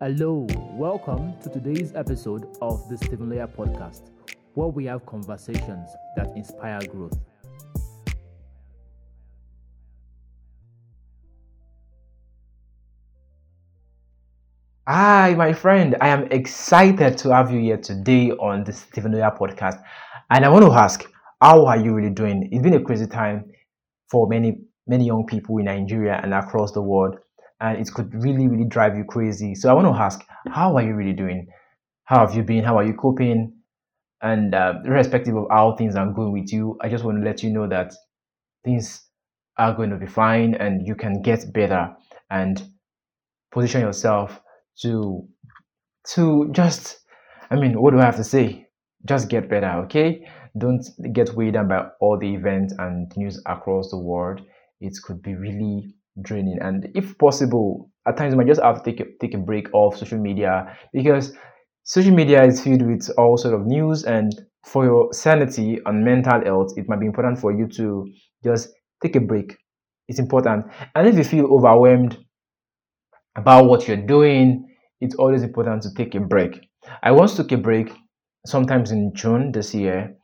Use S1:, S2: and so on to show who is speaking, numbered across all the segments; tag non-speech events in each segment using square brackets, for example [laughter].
S1: Hello, welcome to today's episode of the Stephen Lawyer podcast, where we have conversations that inspire growth. Hi, my friend. I am excited to have you here today on the Stephen Lawyer podcast. And I want to ask, how are you really doing? It's been a crazy time for many, many young people in Nigeria and across the world and it could really, really drive you crazy. So I want to ask, how are you really doing? How have you been? How are you coping? And uh, irrespective of how things are going with you, I just want to let you know that things are going to be fine and you can get better and position yourself to to just I mean, what do I have to say? Just get better, okay? Don't get weighed down by all the events and news across the world. It could be really draining. And if possible at times you might just have to take a, take a break off social media because social media is filled with all sort of news. And for your sanity and mental health it might be important for you to just take a break. It's important. And if you feel overwhelmed about what you're doing it's always important to take a break. I once took a break sometimes in june this year.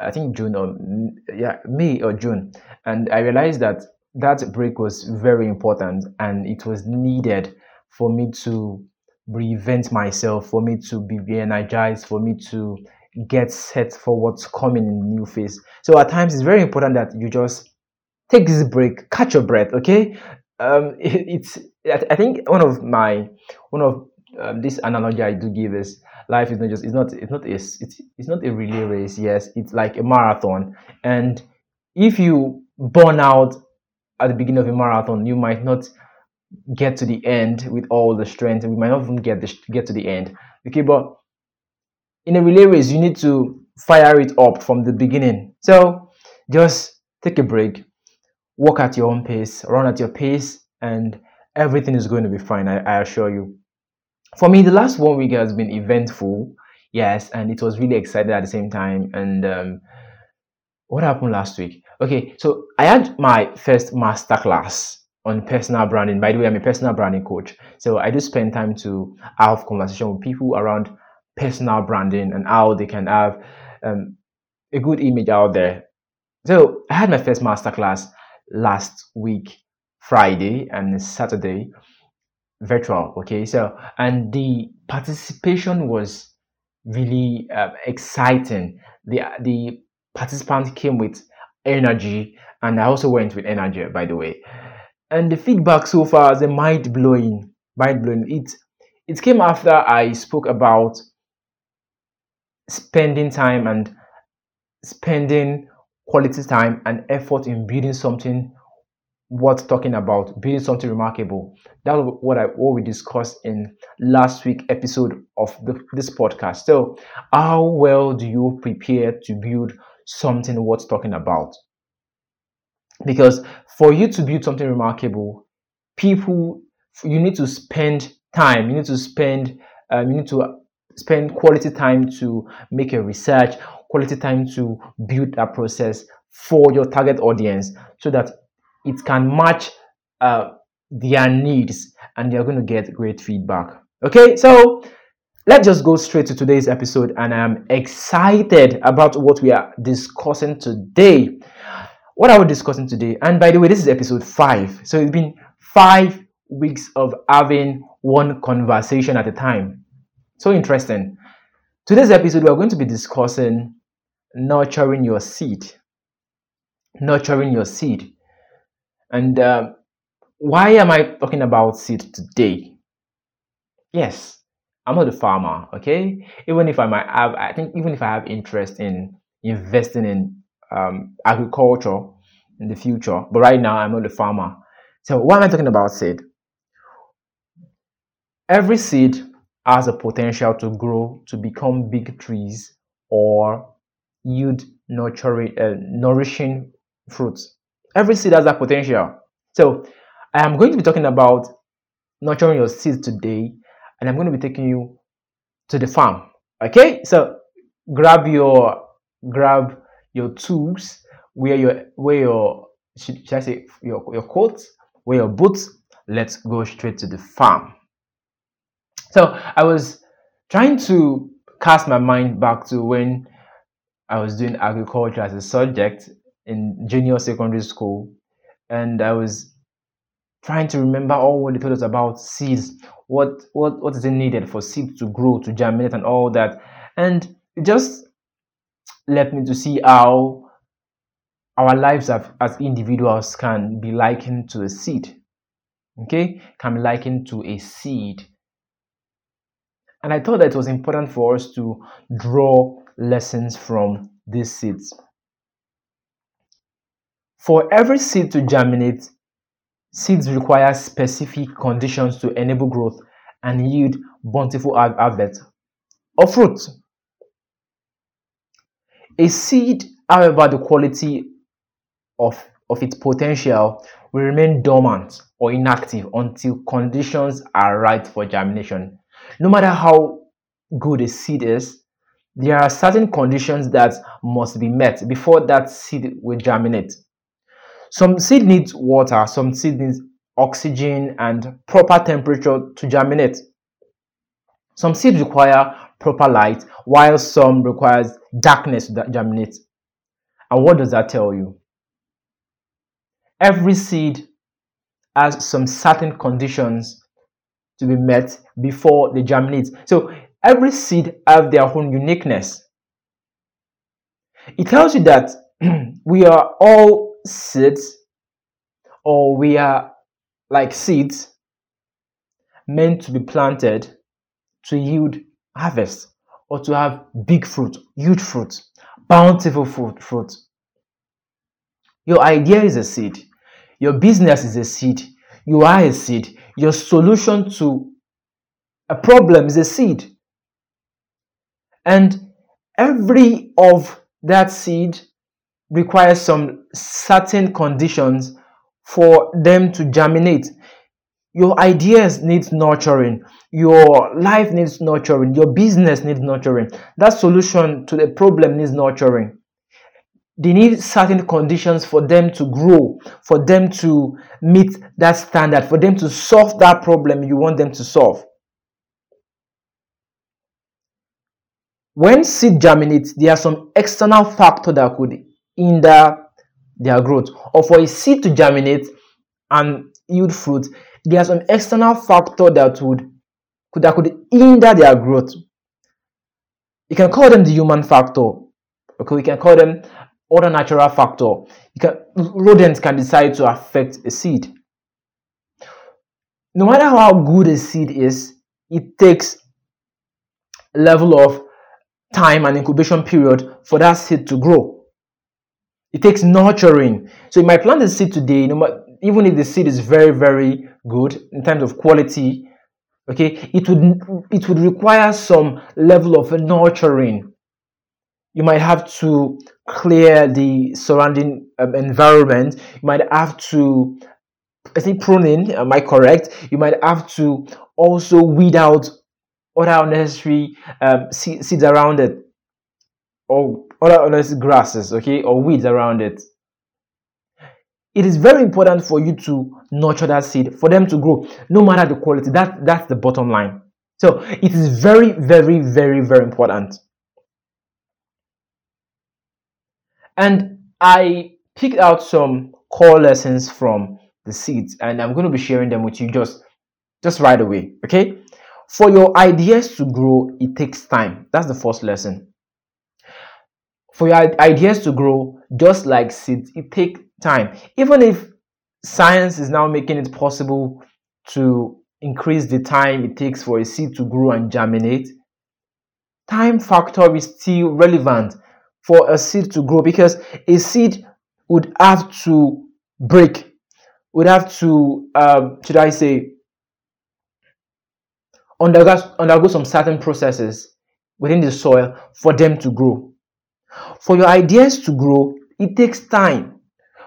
S1: I think june or yeah may or june. And i realized that that break was very important and it was needed for me to reinvent myself, for me to be re-energized, for me to get set for what's coming in the new phase. So at times it's very important that you just take this break, catch your breath, okay? Um, [laughs] it, it's I think one of my one of um, this analogy I do give is life is not just it's not it's not a it's, it's not a relay race. Yes, it's like a marathon, and if you burn out at the beginning of a marathon, you might not get to the end with all the strength. We might not even get the, get to the end. Okay, but in a relay race, you need to fire it up from the beginning. So just take a break, walk at your own pace, run at your pace, and everything is going to be fine. I, I assure you. For me, the last one week has been eventful, yes, and it was really exciting at the same time. And um, what happened last week? Okay, so I had my first master class on personal branding. By the way, I'm a personal branding coach. So I do spend time to have conversation with people around personal branding and how they can have um, a good image out there. So I had my first master class last week, Friday and Saturday, virtual. Okay, so and the participation was really uh, exciting. The the participants came with energy, and I also went with energy, by the way. And the feedback so far is mind blowing, mind blowing. It it came after I spoke about spending time and spending quality time and effort in building something worth talking about, building something remarkable. That's what I what we discussed in last week episode of the, this podcast. So, how well do you prepare to build something worth talking about. Because for you to build something remarkable, people, you need to spend time, you need to spend, um, you need to spend quality time to make a research, quality time to build that process for your target audience so that it can match uh, their needs and they're going to get great feedback. Okay, so let's just go straight to today's episode and i'm excited about what we are discussing today. What are we discussing today? And by the way this is episode five. So it's been five weeks of having one conversation at a time. So interesting. Today's episode we're going to be discussing nurturing your seed. Nurturing your seed. And uh, why am i talking about seed today? Yes I'm not a farmer, okay? Even if I might have, I think even if I have interest in investing in um, agriculture in the future, but right now I'm not a farmer. So what am I talking about seed? Every seed has a potential to grow to become big trees or yield nurturing, uh, nourishing fruits. Every seed has that potential. So I am going to be talking about nurturing your seeds today and I'm going to be taking you to the farm. Okay, so grab your grab your tools, wear your wear your should, should I say your your coat, wear your boots. Let's go straight to the farm. So I was trying to cast my mind back to when I was doing agriculture as a subject in junior secondary school, and I was trying to remember all what they told us about seeds, what what what is it needed for seeds to grow, to germinate, and all that, and it just led me to see how our lives as, as individuals can be likened to a seed. Okay, can be likened to a seed. And I thought that it was important for us to draw lessons from these seeds. For every seed to germinate, seeds require specific conditions to enable growth and yield bountiful harvest of fruit. A seed, however, the quality of, of its potential will remain dormant or inactive until conditions are right for germination. No matter how good a seed is, there are certain conditions that must be met before that seed will germinate. Some seed needs water, some seed needs oxygen and proper temperature to germinate. Some seeds require proper light, while some requires darkness to germinate. And what does that tell you? Every seed has some certain conditions to be met before they germinate. So every seed have their own uniqueness. It tells you that [clears throat] we are all seeds or we are like seeds meant to be planted to yield harvest or to have big fruit, huge fruit, bountiful fruit, fruit. Your idea is a seed. Your business is a seed. You are a seed. Your solution to a problem is a seed. And every of that seed requires some certain conditions for them to germinate. Your ideas need nurturing. Your life needs nurturing. Your business needs nurturing. That solution to the problem needs nurturing they need certain conditions for them to grow, for them to meet that standard, for them to solve that problem you want them to solve. When seed germinates, there are some external factors that could hinder their growth. Or for a seed to germinate and yield fruit, there are some external factor that would that could hinder their growth. You can call them the human factor. Okay, we can call them other natural factor. You can, rodents can decide to affect a seed. No matter how good a seed is, it takes a level of time and incubation period for that seed to grow. It takes nurturing. So you might plant the seed today, no matter, even if the seed is very, very good in terms of quality, okay, it would it would require some level of nurturing. You might have to clear the surrounding um, environment. You might have to i think pruning am i correct? You might have to also weed out other unnecessary um, seeds around it. Or other unnecessary grasses okay or weeds around it it is very important for you to nurture that seed for them to grow no matter the quality that that's the bottom line so it is very very very very important And I picked out some core lessons from the seeds, and I'm going to be sharing them with you just just right away. Okay. For your ideas to grow, it takes time. That's the first lesson. For your ideas to grow, just like seeds, it takes time. Even if science is now making it possible to increase the time it takes for a seed to grow and germinate, time factor is still relevant for a seed to grow because a seed would have to break, would have to, um, should I say, undergo, undergo some certain processes within the soil for them to grow. For your ideas to grow, it takes time.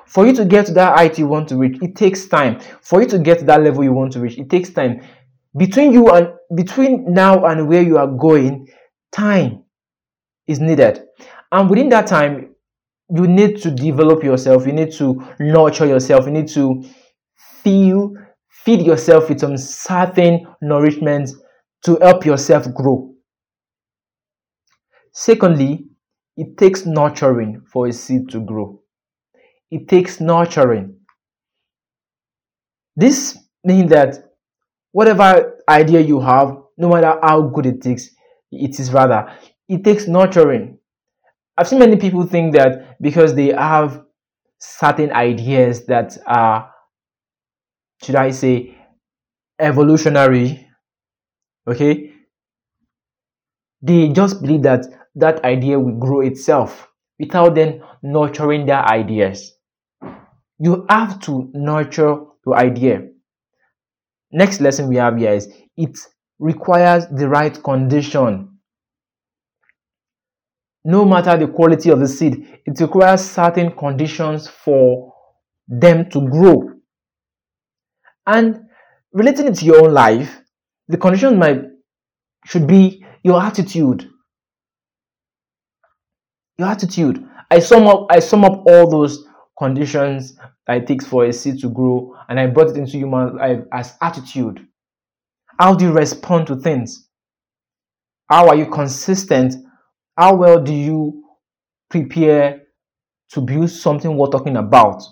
S1: For you to get to that height you want to reach, it takes time. For you to get to that level you want to reach, it takes time. Between you and between now and where you are going, time is needed. And within that time, you need to develop yourself, you need to nurture yourself, you need to feel, feed yourself with some certain nourishment to help yourself grow. Secondly, it takes nurturing for a seed to grow. It takes nurturing. This means that whatever idea you have, no matter how good it is, it is rather, it takes nurturing. I've seen many people think that because they have certain ideas that are, should I say, evolutionary, okay, they just believe that that idea will grow itself without then nurturing their ideas. You have to nurture your idea. Next lesson we have here is it requires the right condition. No matter the quality of the seed, it requires certain conditions for them to grow. And relating it to your own life, the conditions might should be your attitude. Your attitude. I sum up I sum up all those conditions that it takes for a seed to grow and I brought it into human life as attitude. How do you respond to things? How are you consistent? How well do you prepare to build something we're talking about?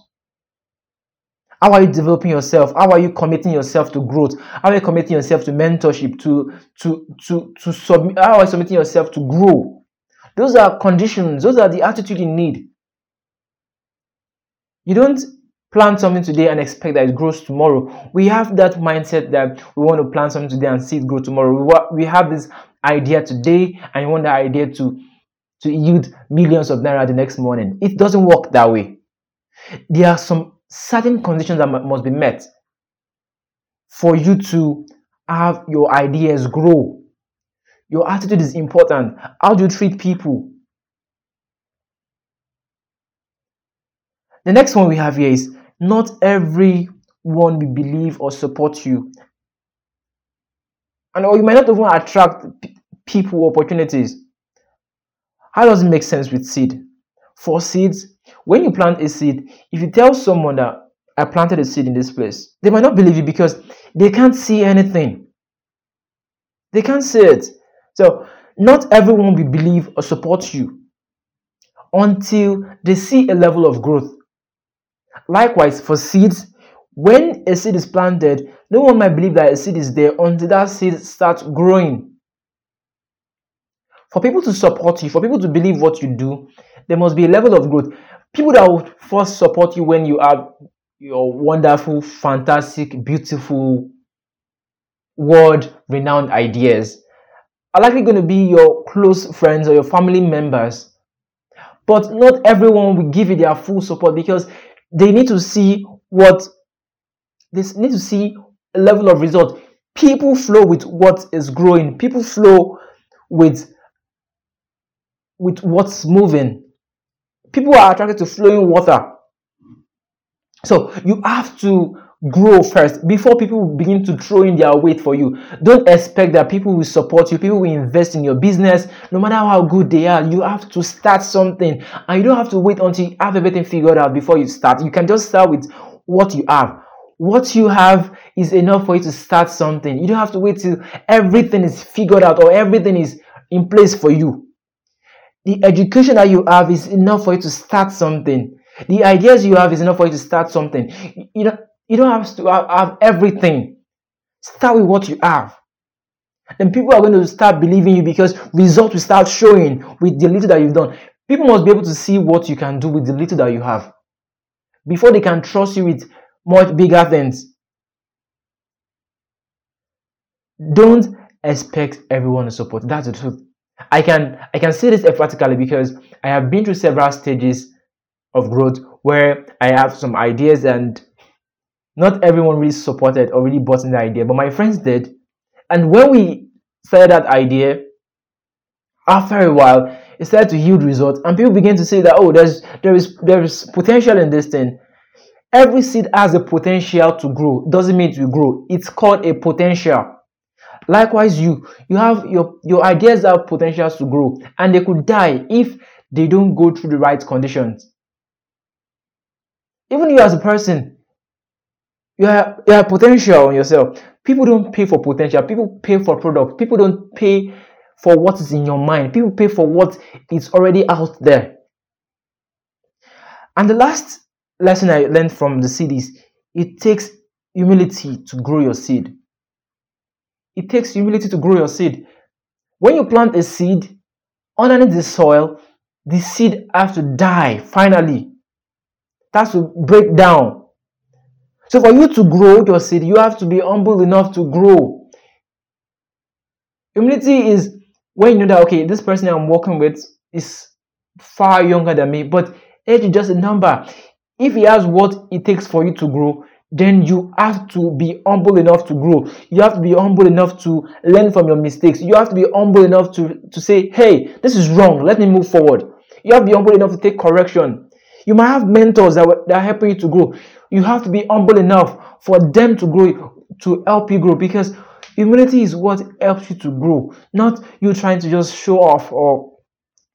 S1: How are you developing yourself? How are you committing yourself to growth? How are you committing yourself to mentorship? To to to to submit? How are you submitting yourself to grow? Those are conditions. Those are the attitude you need. You don't plant something today and expect that it grows tomorrow. We have that mindset that we want to plant something today and see it grow tomorrow. We, we have this idea today and we want that idea to to yield millions of naira the next morning. It doesn't work that way. There are some certain conditions that must be met for you to have your ideas grow. Your attitude is important. How do you treat people? The next one we have here is not everyone will believe or support you. And or you might not even attract people opportunities. How does it make sense with seed? For seeds, when you plant a seed, if you tell someone that I planted a seed in this place, they might not believe you because they can't see anything. They can't see it. So, not everyone will believe or support you until they see a level of growth. Likewise, for seeds, when a seed is planted, no one might believe that a seed is there until that seed starts growing. For people to support you, for people to believe what you do, there must be a level of growth. People that will first support you when you have your wonderful, fantastic, beautiful, world renowned ideas are likely going to be your close friends or your family members. But not everyone will give you their full support because they need to see what they need to see a level of result. People flow with what is growing. People flow with with what's moving. People are attracted to flowing water. So you have to grow first before people begin to throw in their weight for you. Don't expect that people will support you, people will invest in your business, no matter how good they are. You have to start something and you don't have to wait until you have everything figured out before you start. You can just start with what you have. What you have is enough for you to start something. You don't have to wait till everything is figured out or everything is in place for you. The education that you have is enough for you to start something. The ideas you have is enough for you to start something. You know, you don't have to have everything. Start with what you have. And people are going to start believing you because results will start showing with the little that you've done. People must be able to see what you can do with the little that you have before they can trust you with much bigger things. Don't expect everyone to support. That's the truth. I can I can say this practically because I have been through several stages of growth where I have some ideas and not everyone really supported or really bought in the idea, but my friends did. And when we started that idea, after a while, it started to yield results, and people began to say that oh, there's there is there is potential in this thing. Every seed has a potential to grow. Doesn't mean it will grow. It's called a potential. Likewise, you you have your your ideas have potentials to grow, and they could die if they don't go through the right conditions. Even you as a person, you have, you have potential on yourself. People don't pay for potential. People pay for product. People don't pay for what is in your mind. People pay for what is already out there. And the last lesson I learned from the seed is it takes humility to grow your seed. It takes humility to grow your seed. When you plant a seed underneath the soil, the seed has to die finally. Has to break down. So for you to grow your seed, you have to be humble enough to grow. Humility is when you know that okay, this person I'm working with is far younger than me, but age is just a number. If he has what it takes for you to grow, then you have to be humble enough to grow. You have to be humble enough to learn from your mistakes. You have to be humble enough to, to say, hey, this is wrong. Let me move forward. You have to be humble enough to take correction. You might have mentors that, that are helping you to grow. You have to be humble enough for them to grow, to help you grow because humility is what helps you to grow, not you trying to just show off or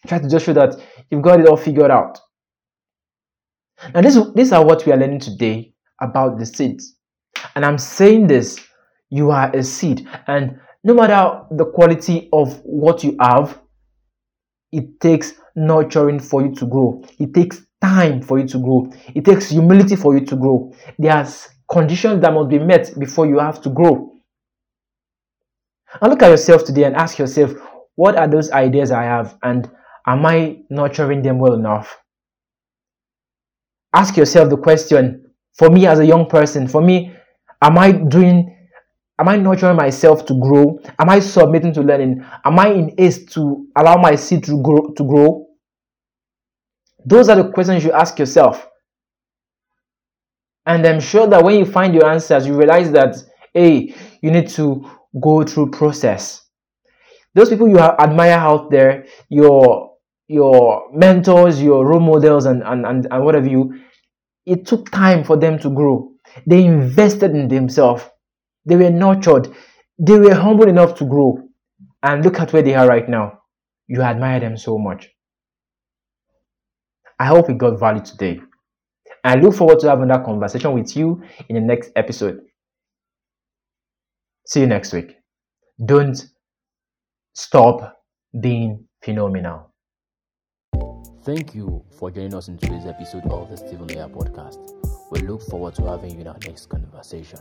S1: try to just show that you've got it all figured out. Now, this, these are what we are learning today about the seeds. And I'm saying this, you are a seed. And no matter the quality of what you have, it takes nurturing for you to grow. It takes time for you to grow. It takes humility for you to grow. There's conditions that must be met before you have to grow. And look at yourself today and ask yourself, what are those ideas I have and am I nurturing them well enough? Ask yourself the question, for me as a young person, for me, am I doing Am I nurturing myself to grow? Am I submitting to learning? Am I in haste to allow my seed to grow to grow? Those are the questions you ask yourself. And I'm sure that when you find your answers, you realize that hey, you need to go through process. Those people you admire out there, your your mentors, your role models, and and, and, and whatever you, it took time for them to grow. They invested in themselves. They were nurtured. They were humble enough to grow. And look at where they are right now. You admire them so much. I hope it got value today. I look forward to having that conversation with you in the next episode. See you next week. Don't stop being phenomenal.
S2: Thank you for joining us in today's episode of the Stephen Leah podcast. We look forward to having you in our next conversation.